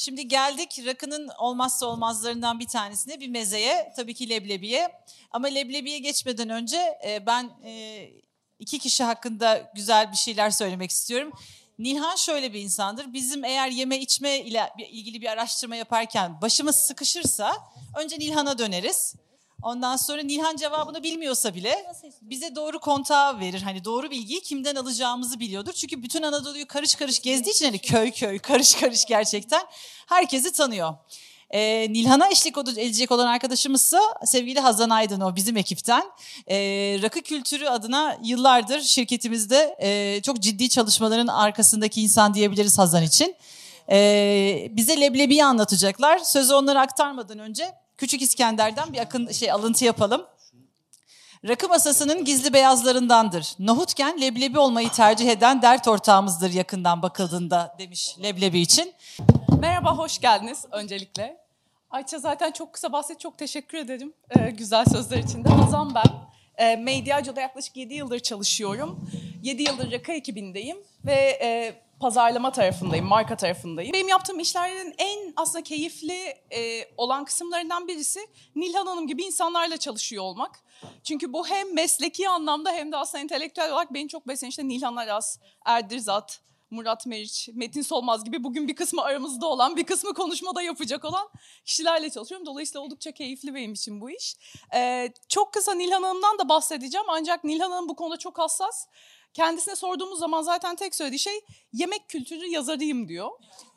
Şimdi geldik rakının olmazsa olmazlarından bir tanesine bir mezeye tabii ki leblebiye. Ama leblebiye geçmeden önce e, ben e, iki kişi hakkında güzel bir şeyler söylemek istiyorum. Nilhan şöyle bir insandır. Bizim eğer yeme içme ile ilgili bir araştırma yaparken başımız sıkışırsa önce Nilhan'a döneriz. Ondan sonra Nilhan cevabını bilmiyorsa bile bize doğru kontağı verir. Hani doğru bilgiyi kimden alacağımızı biliyordur. Çünkü bütün Anadolu'yu karış karış gezdiği için hani köy köy karış karış gerçekten herkesi tanıyor. Ee, Nilhan'a eşlik edecek olan arkadaşımızsa sevgili Hazan Aydın o bizim ekipten. Ee, rakı kültürü adına yıllardır şirketimizde e, çok ciddi çalışmaların arkasındaki insan diyebiliriz Hazan için. Ee, bize leblebiyi anlatacaklar. Sözü onlara aktarmadan önce Küçük İskender'den bir akın şey alıntı yapalım. Rakı masasının gizli beyazlarındandır. Nohutken leblebi olmayı tercih eden dert ortağımızdır yakından bakıldığında demiş leblebi için. Merhaba, hoş geldiniz öncelikle. Ayça zaten çok kısa bahset, çok teşekkür ederim ee, güzel sözler için de. Hazan ben. E, Medyacı'da yaklaşık 7 yıldır çalışıyorum. 7 yıldır rakı ekibindeyim ve e, pazarlama tarafındayım, marka tarafındayım. Benim yaptığım işlerin en aslında keyifli e, olan kısımlarından birisi Nilhan Hanım gibi insanlarla çalışıyor olmak. Çünkü bu hem mesleki anlamda hem de aslında entelektüel olarak beni çok besleyen işte Nilhan Aras, Erdirzat, Murat Meriç, Metin Solmaz gibi bugün bir kısmı aramızda olan, bir kısmı konuşmada yapacak olan kişilerle çalışıyorum. Dolayısıyla oldukça keyifli benim için bu iş. Ee, çok kısa Nilhan Hanım'dan da bahsedeceğim ancak Nilhan Hanım bu konuda çok hassas. Kendisine sorduğumuz zaman zaten tek söylediği şey yemek kültürü yazarıyım diyor.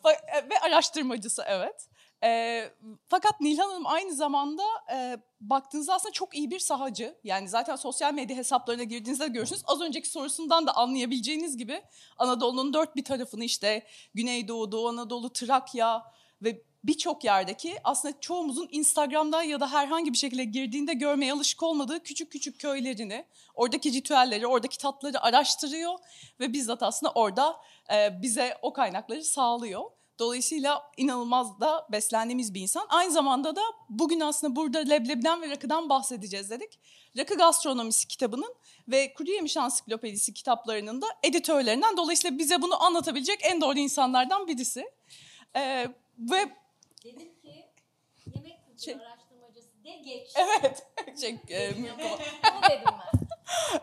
E, ve araştırmacısı evet. E, fakat Nilhan Hanım aynı zamanda e, baktığınızda aslında çok iyi bir sahacı. Yani zaten sosyal medya hesaplarına girdiğinizde görürsünüz. Az önceki sorusundan da anlayabileceğiniz gibi Anadolu'nun dört bir tarafını işte Güneydoğu, Doğu Anadolu, Trakya ve birçok yerdeki aslında çoğumuzun Instagram'da ya da herhangi bir şekilde girdiğinde görmeye alışık olmadığı küçük küçük köylerini, oradaki ritüelleri, oradaki tatları araştırıyor ve bizzat aslında orada e, bize o kaynakları sağlıyor. Dolayısıyla inanılmaz da beslendiğimiz bir insan. Aynı zamanda da bugün aslında burada leblebiden ve rakıdan bahsedeceğiz dedik. Rakı Gastronomisi kitabının ve Kuru Yemiş Ansiklopedisi kitaplarının da editörlerinden. Dolayısıyla bize bunu anlatabilecek en doğru insanlardan birisi. Ee, ve Dedim ki yemek kültürü şey, araştırmacısı de geç. Evet. şey, e, Bunu dedim ben.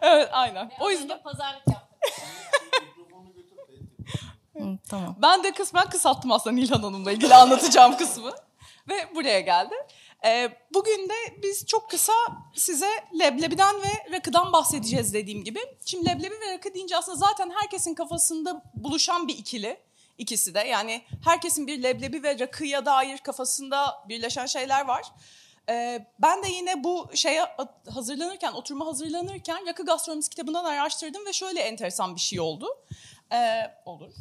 evet aynen. Ve o yüzden pazarlık yaptım. Hı, tamam. Ben de kısmen kısalttım aslında Nilhan Hanım'la ilgili anlatacağım kısmı. Ve buraya geldi. Ee, bugün de biz çok kısa size leblebiden ve rakıdan bahsedeceğiz dediğim gibi. Şimdi leblebi ve rakı deyince aslında zaten herkesin kafasında buluşan bir ikili ikisi de. Yani herkesin bir leblebi ve rakıya dair kafasında birleşen şeyler var. Ee, ben de yine bu şeye hazırlanırken, oturma hazırlanırken rakı gastronomisi kitabından araştırdım ve şöyle enteresan bir şey oldu. Ee, olur.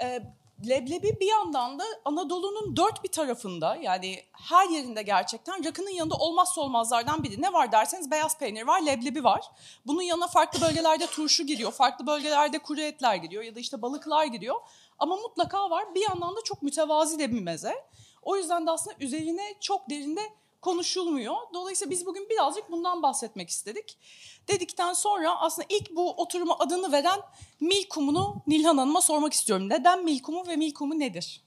Ee, leblebi bir yandan da Anadolu'nun dört bir tarafında yani her yerinde gerçekten rakının yanında olmazsa olmazlardan biri. Ne var derseniz beyaz peynir var, leblebi var. Bunun yanına farklı bölgelerde turşu giriyor, farklı bölgelerde kuru etler giriyor ya da işte balıklar giriyor. Ama mutlaka var bir yandan da çok mütevazi de bir meze. O yüzden de aslında üzerine çok derinde konuşulmuyor. Dolayısıyla biz bugün birazcık bundan bahsetmek istedik. Dedikten sonra aslında ilk bu oturuma adını veren Milkum'unu Nilhan Hanım'a sormak istiyorum. Neden Milkum'u ve Milkum'u nedir?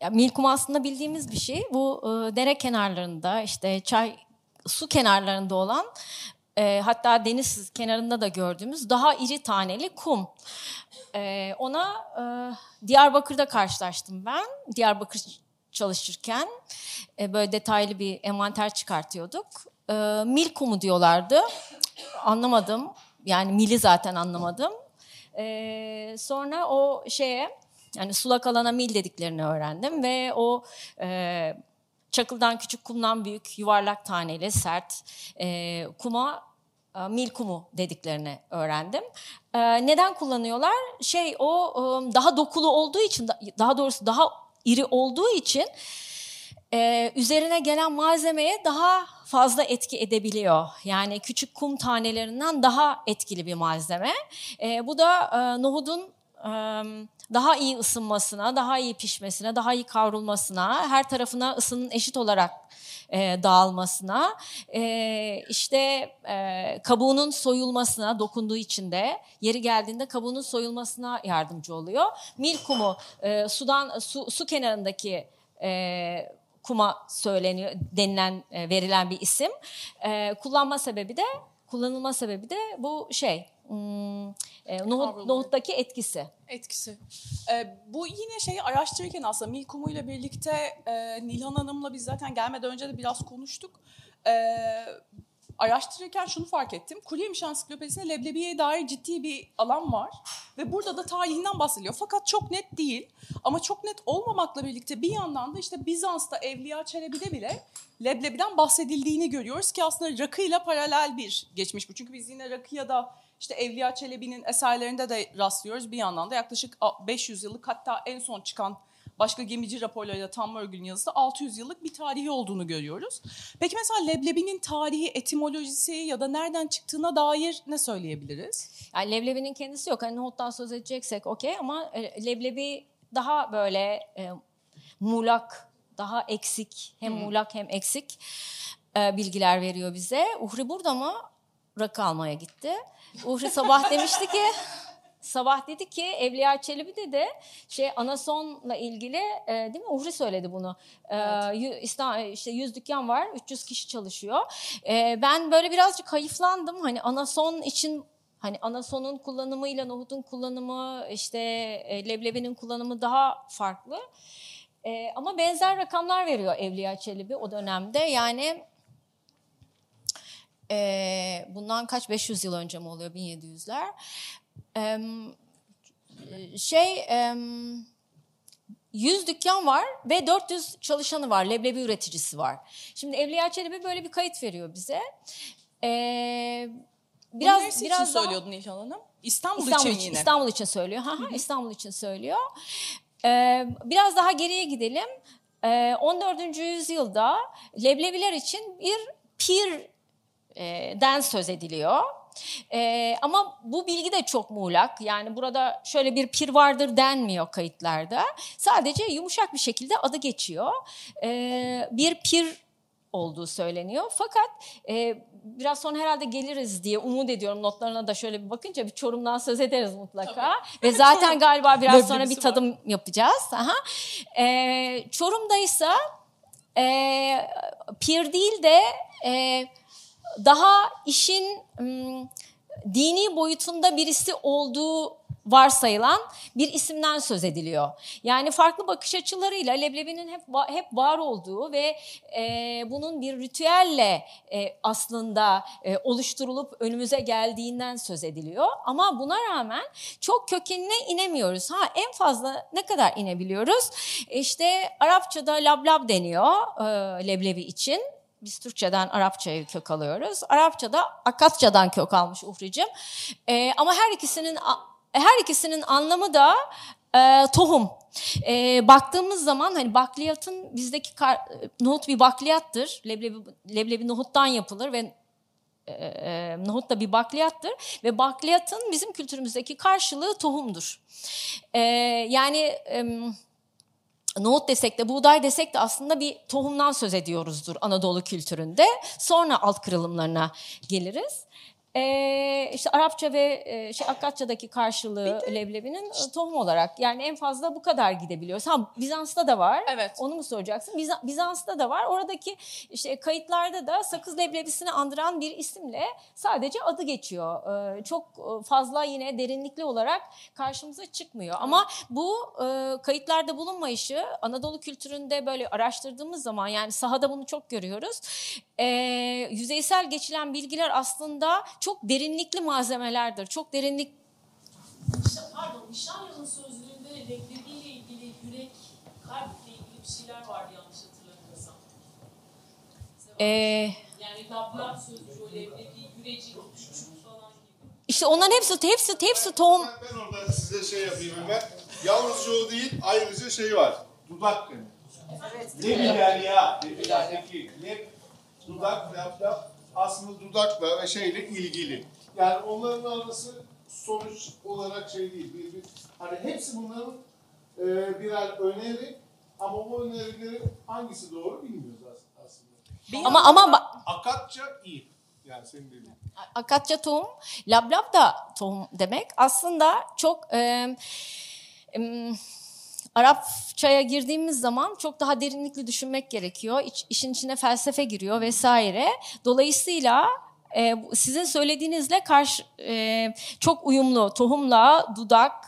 Ya Milkum aslında bildiğimiz bir şey. Bu e, dere kenarlarında işte çay su kenarlarında olan e, hatta deniz kenarında da gördüğümüz daha iri taneli kum. E, ona e, Diyarbakır'da karşılaştım ben. Diyarbakır çalışırken e, böyle detaylı bir envanter çıkartıyorduk. E, mil kumu diyorlardı. Anlamadım. Yani mili zaten anlamadım. E, sonra o şeye yani sulak alana mil dediklerini öğrendim ve o e, çakıldan küçük kumdan büyük yuvarlak taneli sert e, kuma e, mil kumu dediklerini öğrendim. E, neden kullanıyorlar? Şey o e, daha dokulu olduğu için daha doğrusu daha iri olduğu için üzerine gelen malzemeye daha fazla etki edebiliyor. Yani küçük kum tanelerinden daha etkili bir malzeme. Bu da nohudun daha iyi ısınmasına, daha iyi pişmesine, daha iyi kavrulmasına, her tarafına ısının eşit olarak dağılmasına, işte kabuğunun soyulmasına dokunduğu için de yeri geldiğinde kabuğunun soyulmasına yardımcı oluyor. Mil kumu e, sudan su, su kenarındaki kuma söyleniyor denilen verilen bir isim. Kullanma sebebi de kullanılma sebebi de bu şey hmm, e, nohut, nohuttaki etkisi. etkisi. Ee, bu yine şeyi araştırırken aslında Milkumu ile birlikte e, Nilhan Hanım'la biz zaten gelmeden önce de biraz konuştuk. Ee, araştırırken şunu fark ettim. Kuruyemiş Ansiklopedisi'nde leblebiye dair ciddi bir alan var. Ve burada da tarihinden bahsediliyor. Fakat çok net değil. Ama çok net olmamakla birlikte bir yandan da işte Bizans'ta Evliya Çelebi'de bile leblebiden bahsedildiğini görüyoruz ki aslında rakıyla paralel bir geçmiş bu. Çünkü biz yine rakı ya da işte Evliya Çelebi'nin eserlerinde de rastlıyoruz. Bir yandan da yaklaşık 500 yıllık hatta en son çıkan başka gemici raporlarıyla Tam Örgül'ün yazısı 600 yıllık bir tarihi olduğunu görüyoruz. Peki mesela leblebinin tarihi, etimolojisi ya da nereden çıktığına dair ne söyleyebiliriz? Yani leblebinin kendisi yok. Hani nohuttan söz edeceksek okey ama e, leblebi daha böyle e, muğlak, daha eksik. Hem muğlak hem eksik e, bilgiler veriyor bize. Uhri burada mı? Rakı almaya gitti. Uhri sabah demişti ki sabah dedi ki Evliya Çelebi'de de şey Anason'la ilgili e, değil mi? Uhri söyledi bunu. E, yü- İsta- işte 100 dükkan var, 300 kişi çalışıyor. E, ben böyle birazcık hayıflandım. Hani Anason için Hani anasonun kullanımıyla nohutun kullanımı, işte e, leblebinin kullanımı daha farklı. E, ama benzer rakamlar veriyor Evliya Çelebi o dönemde. Yani e, bundan kaç 500 yıl önce mi oluyor 1700'ler? E, şey e, 100 dükkan var ve 400 çalışanı var, leblebi üreticisi var. Şimdi Evliya Çelebi böyle bir kayıt veriyor bize. E, Biraz, biraz için daha- söylüyordun Nilhan Hanım? İstanbul, İstanbul için için, yine. İstanbul için söylüyor. Ha, ha, İstanbul için söylüyor. Ee, biraz daha geriye gidelim. Ee, 14. yüzyılda Leblebiler için bir pir den söz ediliyor. Ee, ama bu bilgi de çok muğlak. Yani burada şöyle bir pir vardır denmiyor kayıtlarda. Sadece yumuşak bir şekilde adı geçiyor. Ee, bir pir olduğu söyleniyor. Fakat e, biraz sonra herhalde geliriz diye umut ediyorum. Notlarına da şöyle bir bakınca bir Çorum'dan söz ederiz mutlaka. Ve zaten galiba biraz sonra bir leblebisi var. tadım yapacağız. Aha. Ee, Çorum'daysa e, pir değil de e, daha işin dini boyutunda birisi olduğu varsayılan bir isimden söz ediliyor. Yani farklı bakış açılarıyla leblebinin hep hep var olduğu ve e, bunun bir ritüelle e, aslında e, oluşturulup önümüze geldiğinden söz ediliyor. Ama buna rağmen çok kökenine inemiyoruz. Ha en fazla ne kadar inebiliyoruz? İşte Arapçada lablab deniyor e, leblebi için. Biz Türkçeden Arapçaya kök alıyoruz. Arapçada Akatçadan kök almış Uhricim. E, ama her ikisinin her ikisinin anlamı da e, tohum. E, baktığımız zaman hani bakliyatın bizdeki kar- nohut bir bakliyattır. Leblebi, leblebi nohuttan yapılır ve e, e, nohut da bir bakliyattır ve bakliyatın bizim kültürümüzdeki karşılığı tohumdur. E, yani em, nohut desek de buğday desek de aslında bir tohumdan söz ediyoruzdur Anadolu kültüründe. Sonra alt kırılımlarına geliriz. Ee, işte Arapça ve e, şey Akkadça'daki karşılığı leblebinin e, tohum olarak yani en fazla bu kadar gidebiliyoruz. Ha Bizans'ta da var. Evet. Onu mu soracaksın? Biza- Bizans'ta da var. Oradaki işte kayıtlarda da sakız leblebisini andıran bir isimle sadece adı geçiyor. Ee, çok e, fazla yine derinlikli olarak karşımıza çıkmıyor. Ama bu e, kayıtlarda bulunmayışı Anadolu kültüründe böyle araştırdığımız zaman yani sahada bunu çok görüyoruz. Ee, yüzeysel geçilen bilgiler aslında çok derinlikli malzemelerdir. Çok derinlik Pardon, Nişanya'nın sözlüğünde leblebiyle ilgili yürek, kalple ilgili bir şeyler vardı yanlış hatırlamıyorsam. e, Yani lablab sözcüğü, leblebi, yürecik, küçük falan gibi. işte onların hepsi hepsi hepsi tohum Ben, ben orada size şey yapayım hemen. Yalnızca o değil, ayrıca şey var. Dudak demek. Ne biler ya? Lebilerdeki lep, dudak, lap lap aslında dudakla ve şeyle ilgili. Yani onların arası sonuç olarak şey değil. Bir, bir, hani hepsi bunların e, birer öneri ama bu önerileri hangisi doğru bilmiyoruz as- aslında. Ama ama ba- Akatça iyi. Yani senin dediğin. Akatça tohum, lablab da tohum demek. Aslında çok e, em, Arapçaya girdiğimiz zaman çok daha derinlikli düşünmek gerekiyor. İç, işin içine felsefe giriyor vesaire. Dolayısıyla e, sizin söylediğinizle karşı e, çok uyumlu tohumla dudak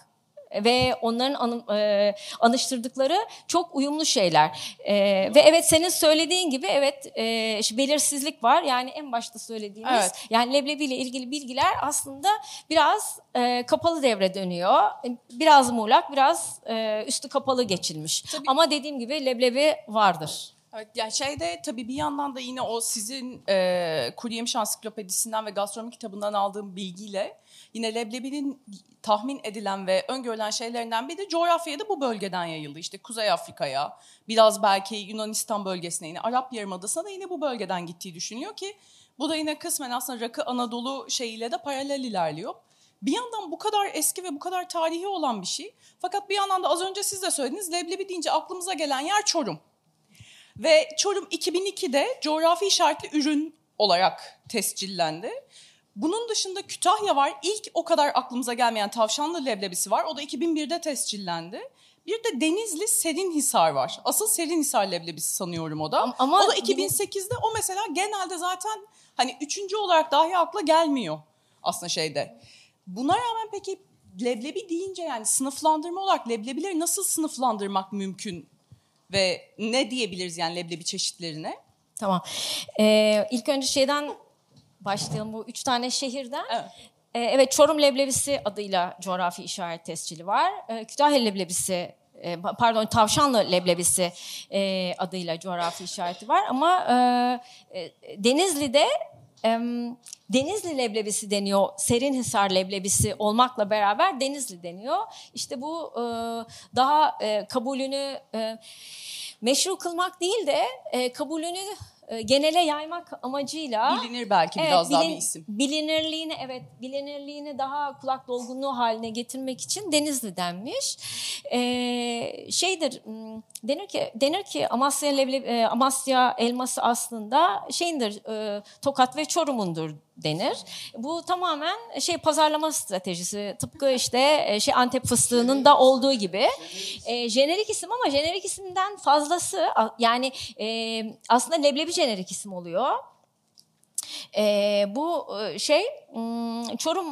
ve onların anı- e, anıştırdıkları çok uyumlu şeyler. E, ve evet senin söylediğin gibi evet e, işte belirsizlik var. Yani en başta söylediğimiz Evet. yani leblebi ile ilgili bilgiler aslında biraz e, kapalı devre dönüyor. E, Biraz muğlak, biraz e, üstü kapalı geçilmiş. Ama dediğim gibi leblebi vardır. Evet, yani şeyde tabii bir yandan da yine o sizin e, Kuru Yemiş Ansiklopedisinden ve gastronomi kitabından aldığım bilgiyle yine leblebinin tahmin edilen ve öngörülen şeylerinden biri de coğrafyaya da bu bölgeden yayıldı. İşte Kuzey Afrika'ya, biraz belki Yunanistan bölgesine yine Arap Yarımadası'na da yine bu bölgeden gittiği düşünüyor ki bu da yine kısmen aslında Rakı Anadolu şeyiyle de paralel ilerliyor. Bir yandan bu kadar eski ve bu kadar tarihi olan bir şey. Fakat bir yandan da az önce siz de söylediniz leblebi deyince aklımıza gelen yer Çorum. Ve Çorum 2002'de coğrafi işaretli ürün olarak tescillendi. Bunun dışında Kütahya var. İlk o kadar aklımıza gelmeyen tavşanlı leblebisi var. O da 2001'de tescillendi. Bir de Denizli Serinhisar var. Asıl Serinhisar leblebisi sanıyorum o da. Ama- ama o da 2008'de o mesela genelde zaten hani üçüncü olarak dahi akla gelmiyor aslında şeyde. Buna rağmen peki leblebi deyince yani sınıflandırma olarak leblebileri nasıl sınıflandırmak mümkün ve ne diyebiliriz yani leblebi çeşitlerine? Tamam. Ee, ilk önce şeyden başlayalım bu üç tane şehirden. Evet. Ee, evet Çorum leblebisi adıyla coğrafi işaret tescili var. Ee, Kütahya leblebisi e, pa- pardon Tavşanlı leblebisi e, adıyla coğrafi işareti var ama e, e, Denizli'de Denizli leblebisi deniyor. Serinhisar leblebisi olmakla beraber Denizli deniyor. İşte bu e, daha e, kabulünü e, meşru kılmak değil de e, kabulünü e, genele yaymak amacıyla Bilinir belki Evet, biraz daha bilin- bir isim. Bilinirliğini evet bilinirliğini daha kulak dolgunluğu haline getirmek için Denizli denmiş. Ee, şeydir hmm, denir ki denir ki Amasya leblebi, e, Amasya elması aslında şeyindir e, Tokat ve Çorum'undur denir. Bu tamamen şey pazarlama stratejisi. Tıpkı işte e, şey Antep fıstığının da olduğu gibi. E, jenerik isim ama jenerik isimden fazlası yani e, aslında leblebi jenerik isim oluyor. Ee, bu e, şey Çorum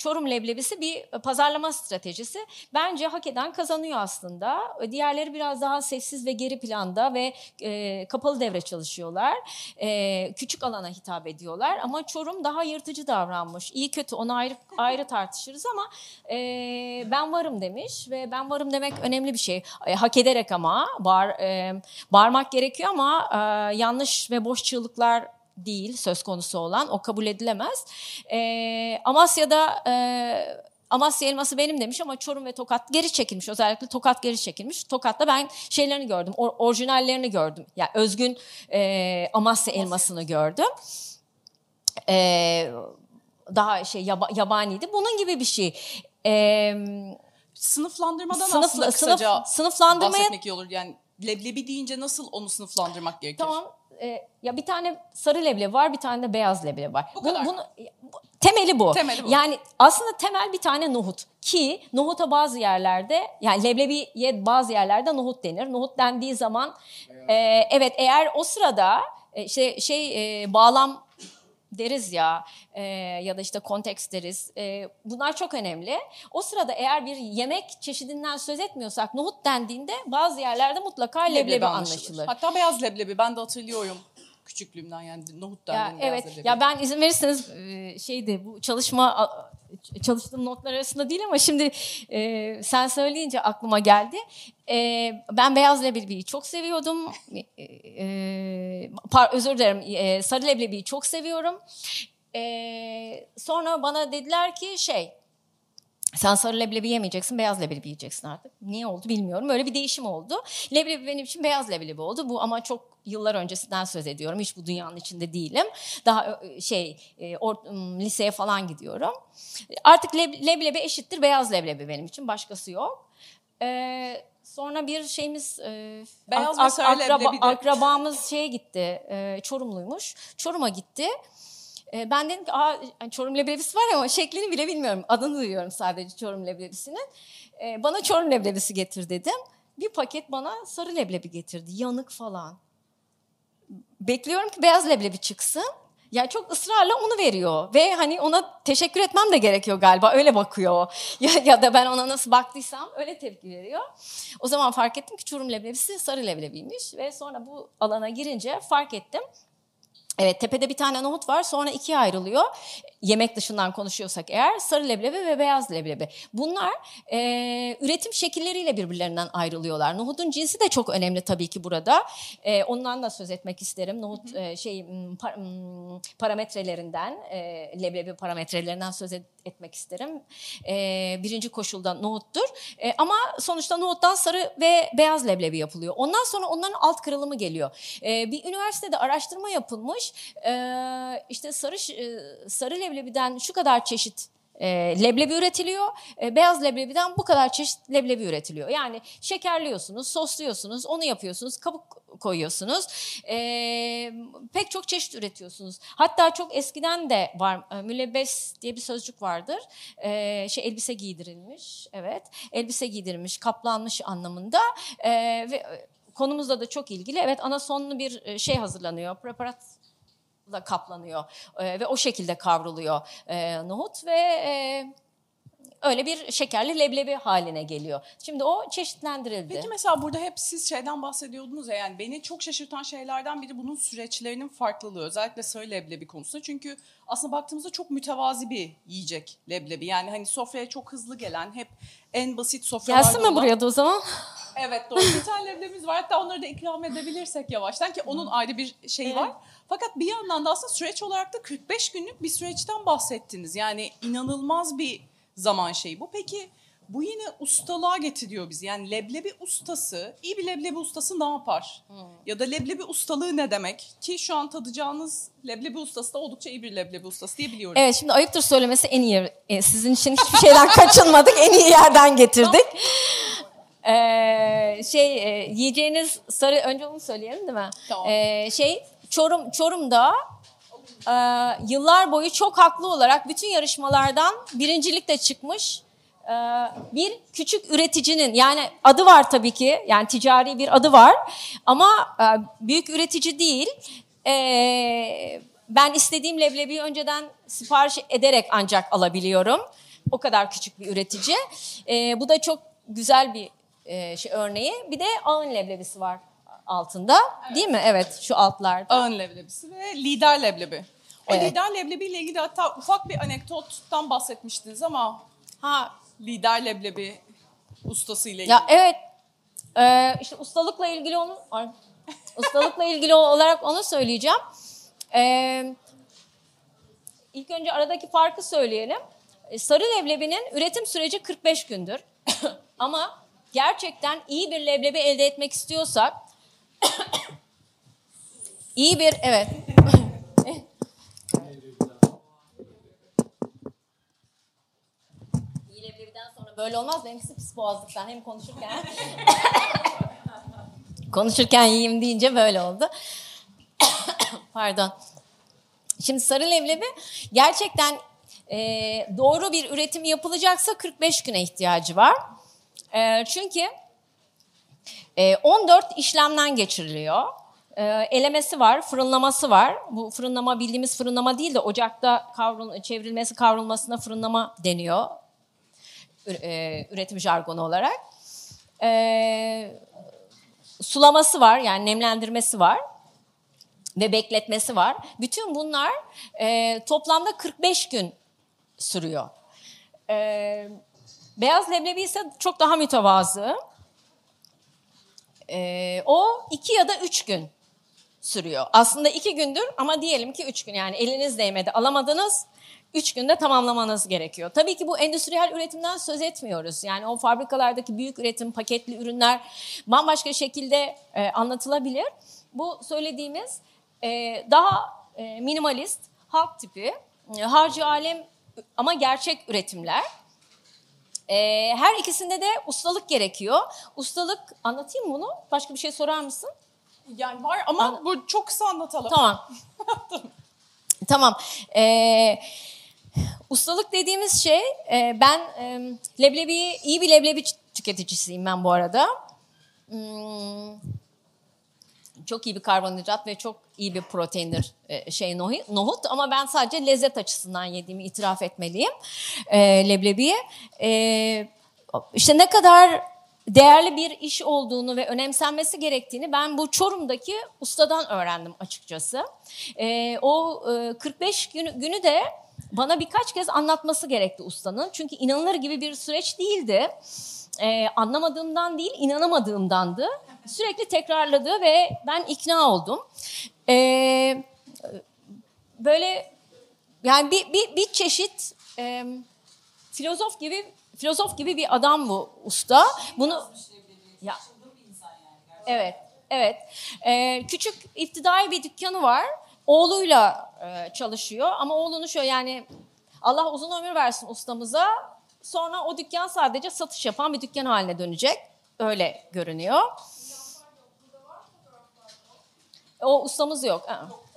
Çorum leblebisi bir pazarlama stratejisi. Bence hak eden kazanıyor aslında. Diğerleri biraz daha sessiz ve geri planda ve e, kapalı devre çalışıyorlar. E, küçük alana hitap ediyorlar ama Çorum daha yırtıcı davranmış. İyi kötü onu ayrı ayrı tartışırız ama e, ben varım demiş ve ben varım demek önemli bir şey. E, hak ederek ama bağır, e, bağırmak gerekiyor ama e, yanlış ve boş çığlıklar değil söz konusu olan o kabul edilemez. Ee, Amasya'da e, Amasya elması benim demiş ama Çorum ve Tokat geri çekilmiş. Özellikle Tokat geri çekilmiş. Tokat'ta ben şeylerini gördüm. or- orijinallerini gördüm. Yani özgün e, Amasya elmasını gördüm. Ee, daha şey yaba- yabaniydi. Bunun gibi bir şey. Ee, Sınıflandırmadan Sınıf- aslında sınıf- kısaca sınıflandırmaya- bahsetmek iyi olur. Yani leblebi deyince nasıl onu sınıflandırmak gerekir? Tamam. e, ya bir tane sarı leblebi var, bir tane de beyaz leblebi var. Bu kadar. bunu, bu- temeli bu. Temeli bu. Yani aslında temel bir tane nohut ki nohuta bazı yerlerde yani leblebiye bazı yerlerde nohut denir. Nohut dendiği zaman e, evet eğer o sırada e, şey şey e, bağlam deriz ya e, ya da işte konteks deriz. E, bunlar çok önemli. O sırada eğer bir yemek çeşidinden söz etmiyorsak nohut dendiğinde bazı yerlerde mutlaka leblebi, anlaşılır. Hatta beyaz leblebi ben de hatırlıyorum küçüklüğümden yani nohut Ya, dendiğinde beyaz evet leblebi. ya ben izin verirseniz e, şeydi bu çalışma çalıştığım notlar arasında değil ama şimdi e, sen söyleyince aklıma geldi. E, ben beyaz leblebiyi çok seviyordum. E, e, par, özür dilerim e, sarı leblebiyi çok seviyorum. E, sonra bana dediler ki şey sen sarı leblebi yemeyeceksin, beyaz leblebi yiyeceksin artık. Niye oldu bilmiyorum. Öyle bir değişim oldu. Leblebi benim için beyaz leblebi oldu. Bu ama çok yıllar öncesinden söz ediyorum. Hiç bu dünyanın içinde değilim. Daha şey e, or, liseye falan gidiyorum. Artık leb, leblebi eşittir beyaz leblebi benim için. Başkası yok. Ee, sonra bir şeyimiz e, Beyaz ak- akraba- akrabamız şeye gitti. e, Çorumluymuş. Çorum'a gitti. E, ben dedim ki Aa, Çorum leblebisi var ama şeklini bile bilmiyorum. Adını duyuyorum sadece Çorum leblebisinin. E, bana Çorum leblebisi getir dedim. Bir paket bana sarı leblebi getirdi. Yanık falan. Bekliyorum ki beyaz leblebi çıksın. Ya çok ısrarla onu veriyor ve hani ona teşekkür etmem de gerekiyor galiba öyle bakıyor ya, ya da ben ona nasıl baktıysam öyle tepki veriyor. O zaman fark ettim ki Çorum leblebisi sarı leblebiymiş ve sonra bu alana girince fark ettim. Evet tepede bir tane nohut var sonra ikiye ayrılıyor. Yemek dışından konuşuyorsak eğer sarı leblebi ve beyaz leblebi. Bunlar e, üretim şekilleriyle birbirlerinden ayrılıyorlar. Nohutun cinsi de çok önemli tabii ki burada. E, ondan da söz etmek isterim. Nohut e, şey par- parametrelerinden, e, leblebi parametrelerinden söz et- etmek isterim. E, birinci koşulda nohuttur. E, ama sonuçta nohuttan sarı ve beyaz leblebi yapılıyor. Ondan sonra onların alt kırılımı geliyor. E, bir üniversitede araştırma yapılmış. E, işte sarı e, sarı leblebiden şu kadar çeşit e, leblebi üretiliyor. E, beyaz leblebiden bu kadar çeşit leblebi üretiliyor. Yani şekerliyorsunuz, sosluyorsunuz, onu yapıyorsunuz, kabuk koyuyorsunuz. E, pek çok çeşit üretiyorsunuz. Hatta çok eskiden de var. E, mülebbes diye bir sözcük vardır. E, şey elbise giydirilmiş. Evet. Elbise giydirilmiş, kaplanmış anlamında. E, ve e, konumuzla da çok ilgili. Evet anasonlu bir e, şey hazırlanıyor. Preparat kaplanıyor E, ve o şekilde kavruluyor e, nohut ve e, öyle bir şekerli leblebi haline geliyor. Şimdi o çeşitlendirildi. Peki mesela burada hep siz şeyden bahsediyordunuz ya yani beni çok şaşırtan şeylerden biri bunun süreçlerinin farklılığı. Özellikle sarı leblebi konusunda. Çünkü aslında baktığımızda çok mütevazi bir yiyecek leblebi. Yani hani sofraya çok hızlı gelen hep en basit sofralarda Gelsin mi olan- buraya da o zaman? Evet doğru. Bir tane leblebimiz var. Hatta onları da ikram edebilirsek yavaştan ki onun ayrı bir şeyi var. Fakat bir yandan da aslında süreç olarak da 45 günlük bir süreçten bahsettiniz. Yani inanılmaz bir zaman şeyi bu. Peki bu yine ustalığa getiriyor bizi. Yani leblebi ustası, iyi bir leblebi ustası ne yapar? Ya da leblebi ustalığı ne demek? Ki şu an tadacağınız leblebi ustası da oldukça iyi bir leblebi ustası diye biliyorum. Evet şimdi ayıptır söylemesi en iyi. e, Sizin için hiçbir şeyden kaçınmadık. En iyi yerden getirdik. Ee, şey e, yiyeceğiniz sarı önce onu söyleyelim değil mi? Tamam. Ee, şey Çorum Çorum'da e, yıllar boyu çok haklı olarak bütün yarışmalardan birincilikle çıkmış e, bir küçük üreticinin yani adı var tabii ki yani ticari bir adı var ama e, büyük üretici değil. E, ben istediğim leblebiyi önceden sipariş ederek ancak alabiliyorum. O kadar küçük bir üretici. E, bu da çok güzel bir e, şey örneği. Bir de ağın leblebisi var altında. Değil mi? Evet şu altlarda. Ağın leblebisi ve lider leblebi. O Evet. lider leblebiyle ilgili hatta ufak bir anekdottan bahsetmiştiniz ama Ha lider leblebi ustası ile ilgili. Ya evet. Ee, işte ustalıkla ilgili onu ustalıkla ilgili olarak onu söyleyeceğim. Ee, ilk önce aradaki farkı söyleyelim. Ee, Sarı leblebinin üretim süreci 45 gündür. Ama gerçekten iyi bir leblebi elde etmek istiyorsak iyi bir evet İyi leblebiden sonra böyle olmaz. Benimkisi pis boğazlıktan hem konuşurken konuşurken yiyeyim deyince böyle oldu. Pardon. Şimdi sarı leblebi gerçekten e, doğru bir üretim yapılacaksa 45 güne ihtiyacı var. E, çünkü 14 işlemden geçiriliyor. E, elemesi var, fırınlaması var. Bu fırınlama bildiğimiz fırınlama değil de ocakta kavrul çevrilmesi, kavrulmasına fırınlama deniyor. E, üretim jargonu olarak. E, sulaması var yani nemlendirmesi var ve bekletmesi var. Bütün bunlar e, toplamda 45 gün sürüyor. E, beyaz leblebi ise çok daha mütevazı. E, o iki ya da üç gün sürüyor. Aslında iki gündür ama diyelim ki üç gün yani eliniz değmedi alamadınız. 3 günde tamamlamanız gerekiyor. Tabii ki bu endüstriyel üretimden söz etmiyoruz. Yani o fabrikalardaki büyük üretim, paketli ürünler bambaşka şekilde e, anlatılabilir. Bu söylediğimiz e, daha e, minimalist, halk tipi, e, harcı alem ama gerçek üretimler. E, her ikisinde de ustalık gerekiyor. Ustalık, anlatayım bunu. Başka bir şey sorar mısın? Yani var ama An- bu çok kısa anlatalım. Tamam. tamam. Ee, ustalık dediğimiz şey, e, ben e, iyi bir leblebi tüketicisiyim ben bu arada. Hmm, çok iyi bir karbonhidrat ve çok iyi bir proteindir e, şey nohut, ama ben sadece lezzet açısından yediğimi itiraf etmeliyim e, leblebiyi. E, işte ne kadar değerli bir iş olduğunu ve önemsenmesi gerektiğini ben bu Çorum'daki ustadan öğrendim açıkçası. E, o e, 45 günü, günü de bana birkaç kez anlatması gerekti ustanın. Çünkü inanılır gibi bir süreç değildi. Ee, anlamadığımdan değil, inanamadığımdandı. Sürekli tekrarladı ve ben ikna oldum. Ee, böyle yani bir, bir, bir çeşit e, filozof gibi filozof gibi bir adam bu usta. Bunu ya Evet, evet. Ee, küçük iptidai bir dükkanı var. Oğluyla e, çalışıyor ama oğlunu şöyle yani Allah uzun ömür versin ustamıza. Sonra o dükkan sadece satış yapan bir dükkan haline dönecek. Öyle görünüyor. O ustamız yok. Yok.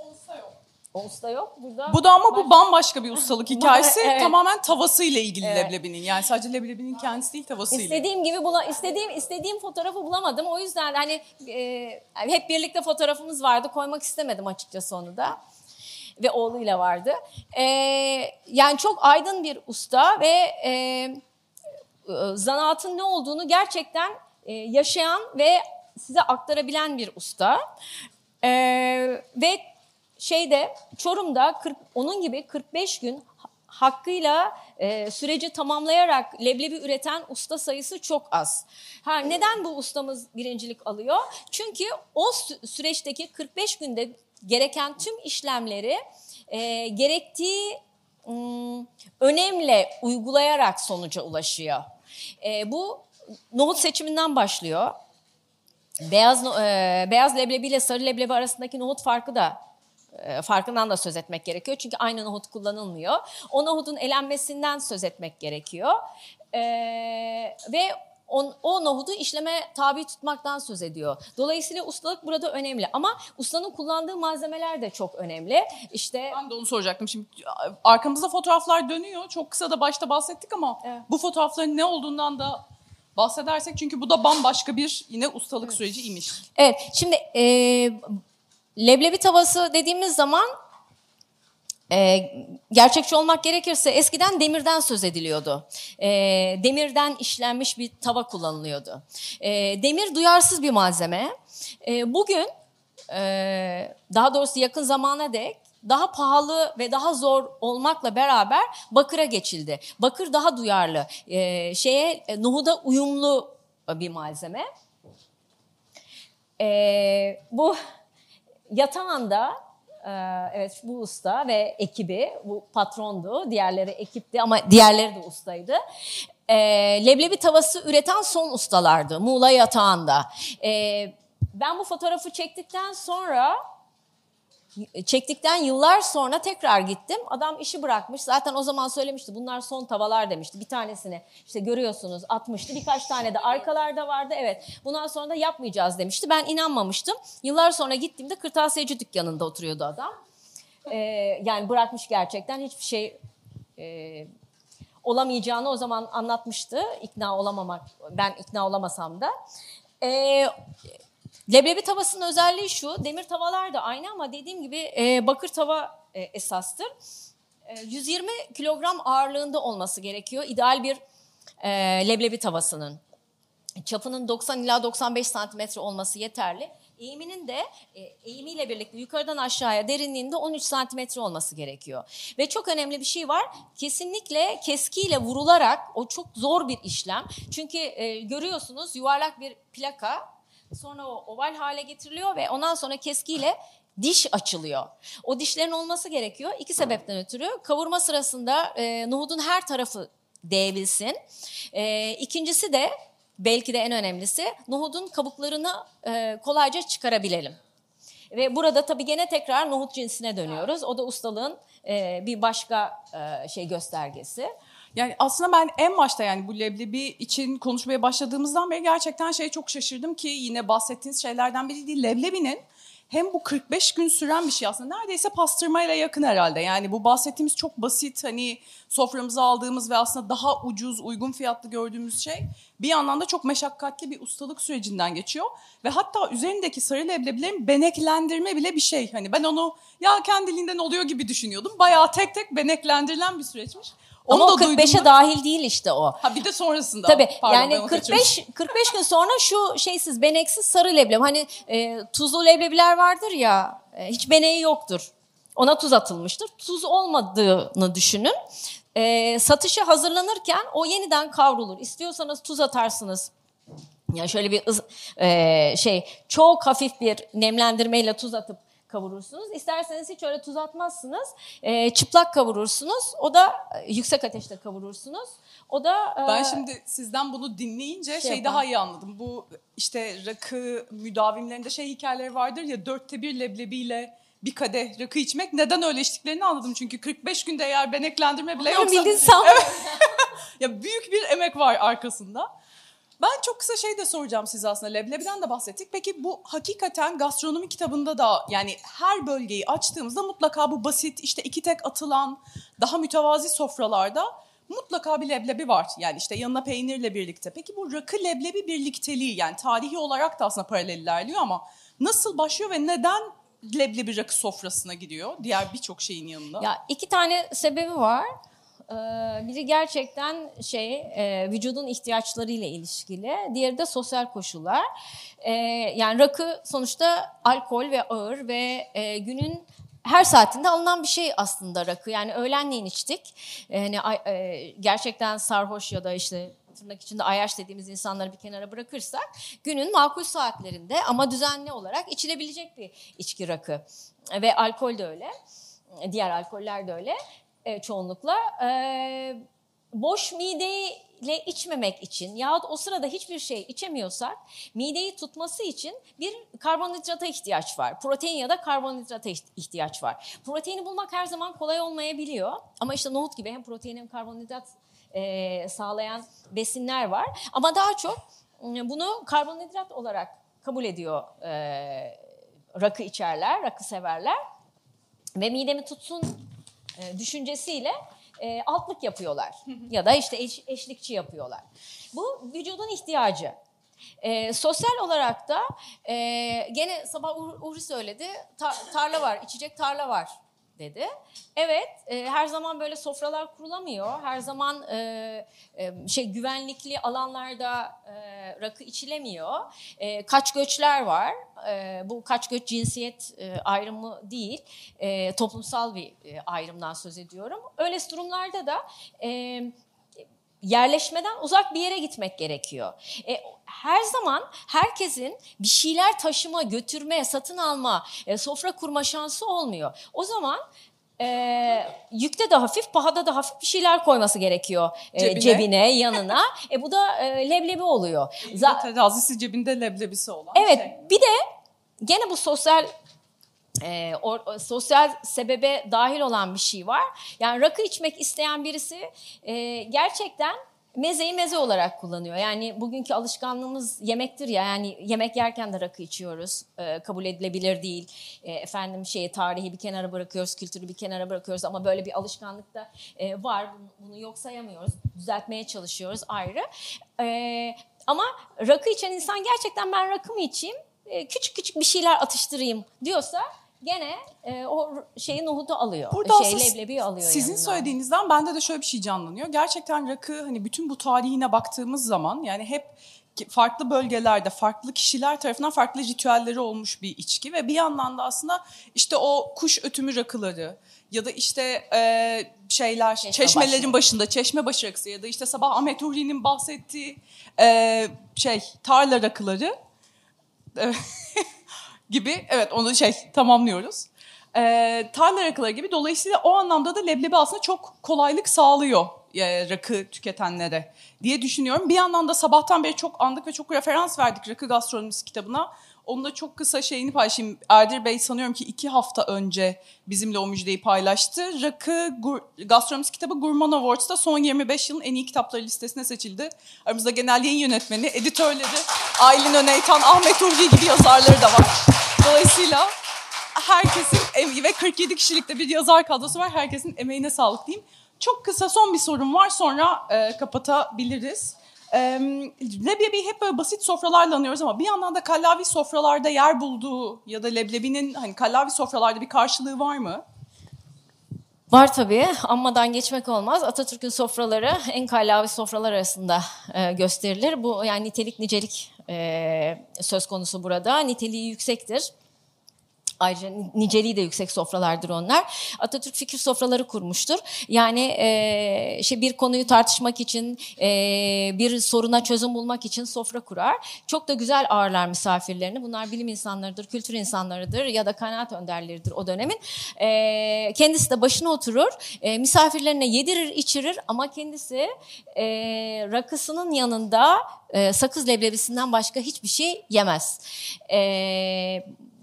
O usta yok burada. Bu da ama bu bambaşka bir ustalık hikayesi. Evet. Tamamen tavasıyla ilgili Evet. leblebinin. Yani sadece leblebinin kendisi değil tavasıyla. İstediğim gibi bula, istediğim istediğim fotoğrafı bulamadım. O yüzden hani e, hep birlikte fotoğrafımız vardı. Koymak istemedim açıkçası onu da. Ve oğluyla vardı. E, yani çok aydın bir usta ve e, e, zanaatın ne olduğunu gerçekten e, yaşayan ve size aktarabilen bir usta. E, ve şeyde Çorum'da 40, onun gibi 45 gün ha- hakkıyla e, süreci tamamlayarak leblebi üreten usta sayısı çok az. Ha, neden bu ustamız birincilik alıyor? Çünkü o sü- süreçteki 45 günde gereken tüm işlemleri e, gerektiği ım, önemle uygulayarak sonuca ulaşıyor. E, bu nohut seçiminden başlıyor. Beyaz e, beyaz leblebi ile sarı leblebi arasındaki nohut farkı da e, farkından da söz etmek gerekiyor. Çünkü aynı nohut kullanılmıyor. O nohutun elenmesinden söz etmek gerekiyor. E, ve on, o nohudu işleme tabi tutmaktan söz ediyor. Dolayısıyla ustalık burada önemli. Ama ustanın kullandığı malzemeler de çok önemli. İşte Ben de onu soracaktım. Şimdi arkamızda fotoğraflar dönüyor. Çok kısa da başta bahsettik ama Evet. bu fotoğrafların ne olduğundan da bahsedersek çünkü bu da bambaşka bir yine ustalık süreci imiş. Evet, şimdi e, leblebi tavası dediğimiz zaman e, gerçekçi olmak gerekirse eskiden demirden söz ediliyordu. E, demirden işlenmiş bir tava kullanılıyordu. E, demir duyarsız bir malzeme. E, bugün e, daha doğrusu yakın zamana dek daha pahalı ve daha zor olmakla beraber bakıra geçildi. Bakır daha duyarlı, e, şeye e, nohuda uyumlu bir malzeme. Ee, bu yatağında e, evet bu usta ve ekibi bu patrondu diğerleri ekipti ama diğerleri de ustaydı. Ee, leblebi tavası üreten son ustalardı Muğla yatağında. Ee, ben bu fotoğrafı çektikten sonra çektikten yıllar sonra tekrar gittim. Adam işi bırakmış. Zaten o zaman söylemişti. Bunlar son tavalar demişti. Bir tanesini işte görüyorsunuz atmıştı. Birkaç tane de arkalarda vardı. Evet. Bundan sonra da yapmayacağız demişti. Ben inanmamıştım. Yıllar sonra gittiğimde kırtasiyeci dükkanında oturuyordu adam. Ee, yani bırakmış gerçekten hiçbir şey e, olamayacağını o zaman anlatmıştı. İkna olamamak, ben ikna olamasam da. Ee, Leblebi tavasının özelliği şu, demir tavalar da aynı ama dediğim gibi e, bakır tava e, esastır. E, 120 kilogram ağırlığında olması gerekiyor ideal bir e, leblebi tavasının. Çapının 90 ila 95 santimetre olması yeterli. Eğiminin de e, eğimiyle birlikte yukarıdan aşağıya derinliğinde 13 santimetre olması gerekiyor. Ve çok önemli bir şey var. Kesinlikle keskiyle vurularak o çok zor bir işlem. Çünkü e, görüyorsunuz yuvarlak bir plaka Sonra o oval hale getiriliyor ve ondan sonra keskiyle diş açılıyor. O dişlerin olması gerekiyor. İki sebepten ötürü. Kavurma sırasında e, nohudun her tarafı değebilsin. E, ikincisi de belki de en önemlisi nohudun kabuklarını e, kolayca çıkarabilelim. Ve burada tabii gene tekrar nohut cinsine dönüyoruz. O da ustalığın e, bir başka e, şey göstergesi. Yani aslında ben en başta yani bu leblebi için konuşmaya başladığımızdan beri gerçekten şey çok şaşırdım ki yine bahsettiğiniz şeylerden biri değil. Leblebinin hem bu 45 gün süren bir şey aslında neredeyse pastırmayla yakın herhalde. Yani bu bahsettiğimiz çok basit hani soframıza aldığımız ve aslında daha ucuz uygun fiyatlı gördüğümüz şey bir yandan da çok meşakkatli bir ustalık sürecinden geçiyor. Ve hatta üzerindeki sarı leblebilerin beneklendirme bile bir şey. Hani ben onu ya kendiliğinden oluyor gibi düşünüyordum. Bayağı tek tek beneklendirilen bir süreçmiş. Onu Ama o da duydum 45'e da- dahil değil işte o. Ha bir de sonrasında. Tabii Pardon, yani onu kaçırmışım. 45 45 gün sonra şu şeysiz beneksiz sarı leblebi hani e, tuzlu leblebiler vardır ya e, hiç beneği yoktur. Ona tuz atılmıştır. Tuz olmadığını düşünün. E, satışa hazırlanırken o yeniden kavrulur. İstiyorsanız tuz atarsınız. Yani şöyle bir e, şey çok hafif bir nemlendirmeyle tuz atıp kavurursunuz. İsterseniz hiç öyle tuz atmazsınız. E, çıplak kavurursunuz. O da e, yüksek ateşte kavurursunuz. O da e, Ben şimdi sizden bunu dinleyince şey, yapalım. daha iyi anladım. Bu işte rakı müdavimlerinde şey hikayeleri vardır ya dörtte bir leblebiyle bir kadeh rakı içmek. Neden öyle içtiklerini anladım. Çünkü 45 günde eğer beneklendirme bile yoksa ya büyük bir emek var arkasında. Ben çok kısa şey de soracağım size aslında. Leblebiden de bahsettik. Peki bu hakikaten gastronomi kitabında da yani her bölgeyi açtığımızda mutlaka bu basit işte iki tek atılan daha mütevazi sofralarda mutlaka bir leblebi var. Yani işte yanına peynirle birlikte. Peki bu rakı leblebi birlikteliği yani tarihi olarak da aslında paralel ilerliyor ama nasıl başlıyor ve neden leblebi rakı sofrasına gidiyor diğer birçok şeyin yanında? Ya iki tane sebebi var. Ee, Biri gerçekten şey e, vücudun ihtiyaçlarıyla ilişkili. Diğeri de sosyal koşullar. Ee, Yani rakı sonuçta alkol ve ağır ve e, günün her saatinde alınan bir şey aslında rakı. Yani öğlenleyin içtik. Yani gerçekten sarhoş ya da işte tırnak içinde ayaş dediğimiz insanları bir kenara bırakırsak günün makul saatlerinde ama düzenli olarak içilebilecek bir içki rakı. Ve alkol de öyle. Diğer alkoller de öyle e, çoğunlukla. E, boş mideyle içmemek için yahut o sırada hiçbir şey içemiyorsak mideyi tutması için bir karbonhidrata ihtiyaç var. Protein ya da karbonhidrata iht- ihtiyaç var. Proteini bulmak her zaman kolay olmayabiliyor. Ama işte nohut gibi hem protein hem karbonhidrat e, sağlayan besinler var. Ama daha çok e, bunu karbonhidrat olarak kabul ediyor e, rakı içerler, rakı severler. Ve midemi tutsun e, düşüncesiyle e, altlık yapıyorlar. ya da işte eş- eşlikçi yapıyorlar. Bu vücudun ihtiyacı. E, sosyal olarak da e, gene sabah Uğur, Uğur söyledi. Ta- tarla var, içecek tarla var dedi. Evet, e, her zaman böyle sofralar kurulamıyor. Her zaman e, e, şey güvenlikli alanlarda e, rakı içilemiyor. E, kaç göçler var. E, bu kaç göç cinsiyet e, ayrımı değil, e, toplumsal bir e, ayrımdan söz ediyorum. Öyle durumlarda da e, yerleşmeden uzak bir yere gitmek gerekiyor. E, her zaman herkesin bir şeyler taşıma, götürme, satın alma, e, sofra kurma şansı olmuyor. O zaman e, yükte de hafif, pahada da hafif bir şeyler koyması gerekiyor e, Cebine. cebine, yanına. E, bu da e, leblebi oluyor. Za- Terazisi cebinde leblebisi olan Evet şey. bir de gene bu sosyal e, or- sosyal sebebe dahil olan bir şey var. Yani rakı içmek isteyen birisi e, gerçekten mezeyi meze olarak kullanıyor. Yani bugünkü alışkanlığımız yemektir ya. Yani yemek yerken de rakı içiyoruz. E, kabul edilebilir değil. E, efendim şeyi tarihi bir kenara bırakıyoruz, kültürü bir kenara bırakıyoruz ama böyle bir alışkanlık da e, var. Bunu, bunu yok sayamıyoruz. Düzeltmeye çalışıyoruz ayrı. E, ama rakı içen insan gerçekten ben rakı mı içeyim? Küçük küçük bir şeyler atıştırayım diyorsa gene e, o şeyi nohudu alıyor. Burada şey aslında leblebi alıyor Sizin yanına. söylediğinizden bende de şöyle bir şey canlanıyor. Gerçekten rakı hani bütün bu tarihine baktığımız zaman yani hep farklı bölgelerde farklı kişiler tarafından farklı ritüelleri olmuş bir içki ve bir yandan da aslında işte o kuş ötümü rakıları ya da işte e, şeyler Çeşme çeşmelerin başı. başında çeşme başı rakısı ya da işte sabah Ahmet Huri'nin bahsettiği e, şey tarla rakıları Evet. gibi evet onu şey tamamlıyoruz. Ee, tarla rakıları gibi dolayısıyla o anlamda da leblebi aslında çok kolaylık sağlıyor e, rakı tüketenlere diye düşünüyorum. Bir yandan da sabahtan beri çok andık ve çok referans verdik rakı gastronomisi kitabına. Onu çok kısa şeyini paylaşayım. Erdir Bey sanıyorum ki iki hafta önce bizimle o müjdeyi paylaştı. Rakı Gastronomisi kitabı Gurman Awards'ta son 25 yılın en iyi kitapları listesine seçildi. Aramızda genel yayın yönetmeni, editörleri, Aylin Öneytan, Ahmet Urgi gibi yazarları da var. Dolayısıyla herkesin ve 47 kişilikte bir yazar kadrosu var. Herkesin emeğine sağlık diyeyim. Çok kısa son bir sorum var sonra e, kapatabiliriz. E, leblebiyi hep böyle basit sofralarla anıyoruz ama bir yandan da kallavi sofralarda yer bulduğu ya da leblebinin hani kallavi sofralarda bir karşılığı var mı? Var tabii. Anmadan geçmek olmaz. Atatürk'ün sofraları en kallavi sofralar arasında e, gösterilir. Bu yani nitelik nicelik e, söz konusu burada. Niteliği yüksektir. Ayrıca ni- niceliği de yüksek sofralardır onlar. Atatürk fikir sofraları kurmuştur. Yani e, şey bir konuyu tartışmak için, e, bir soruna çözüm bulmak için sofra kurar. Çok da güzel ağırlar misafirlerini. Bunlar bilim insanlarıdır, kültür insanlarıdır ya da kanaat önderleridir o dönemin. E, kendisi de başına oturur, e, misafirlerine yedirir, içirir ama kendisi e, rakısının yanında e, sakız leblebisinden başka hiçbir şey yemez. E,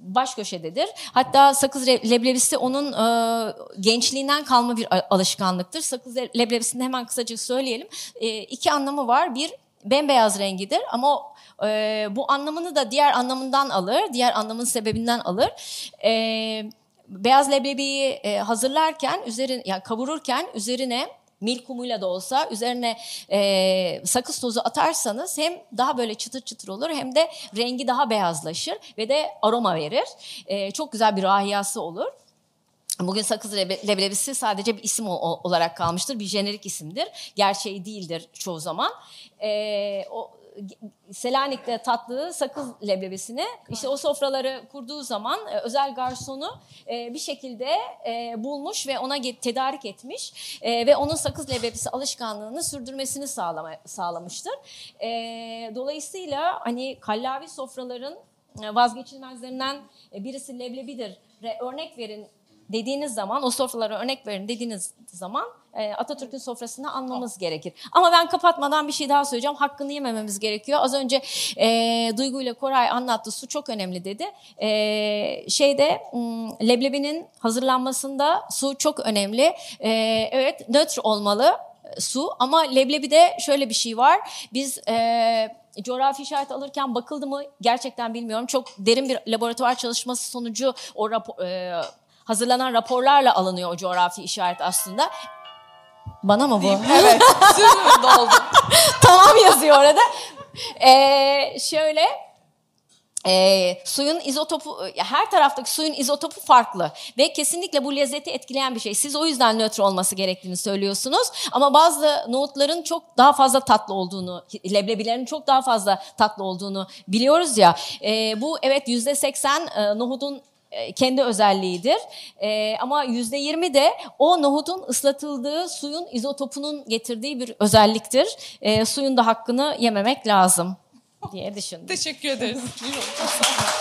baş köşededir. Hatta sakız leblebisi onun e, gençliğinden kalma bir alışkanlıktır. Sakız le- leblebisini hemen kısaca söyleyelim. E, iki anlamı var. Bir bembeyaz rengidir ama e, bu anlamını da diğer anlamından alır. Diğer anlamın sebebinden alır. E, beyaz leblebiyi e, hazırlarken, üzerin, yani kavururken üzerine mil kumuyla da olsa üzerine e, sakız tozu atarsanız hem daha böyle çıtır çıtır olur hem de rengi daha beyazlaşır ve de aroma verir. E, çok güzel bir rahiyası olur. Bugün sakız leblebisi sadece bir isim olarak kalmıştır. Bir jenerik isimdir. Gerçeği değildir çoğu zaman. Ee, o Selanik'te tatlı sakız leblebisini işte o sofraları kurduğu zaman e, özel garsonu e, bir şekilde e, bulmuş ve ona tedarik etmiş ve onun sakız leblebisi alışkanlığını sürdürmesini sağlamıştır. Dolayısıyla hani kallavi sofraların vazgeçilmezlerinden birisi leblebidir. Örnek verin dediğiniz zaman, o sofralara örnek verin dediğiniz zaman e, Atatürk'ün sofrasını anmamız gerekir. Ama ben kapatmadan bir şey daha söyleyeceğim. Hakkını yemememiz gerekiyor. Az önce e, Duygu ile Koray anlattı. Su çok önemli dedi. E, şeyde leblebinin hazırlanmasında su çok önemli. E, evet nötr olmalı e, su ama leblebide şöyle bir şey var. Biz e, coğrafi işaret alırken bakıldı mı gerçekten bilmiyorum. Çok derin bir laboratuvar çalışması sonucu o rapor, e, hazırlanan raporlarla alınıyor o coğrafi işaret aslında. Bana mı bu? Evet. Sürümünde oldu. tamam yazıyor orada. Ee, şöyle e, suyun izotopu her taraftaki suyun izotopu farklı ve kesinlikle bu lezzeti etkileyen bir şey. Siz o yüzden nötr olması gerektiğini söylüyorsunuz ama bazı nohutların çok daha fazla tatlı olduğunu, leblebilerin çok daha fazla tatlı olduğunu biliyoruz ya. E, bu evet yüzde seksen e, nohudun kendi özelliğidir. E, ama yüzde yirmi de o nohutun ıslatıldığı suyun izotopunun getirdiği bir özelliktir. E, suyun da hakkını yememek lazım diye düşündüm. Teşekkür ederiz.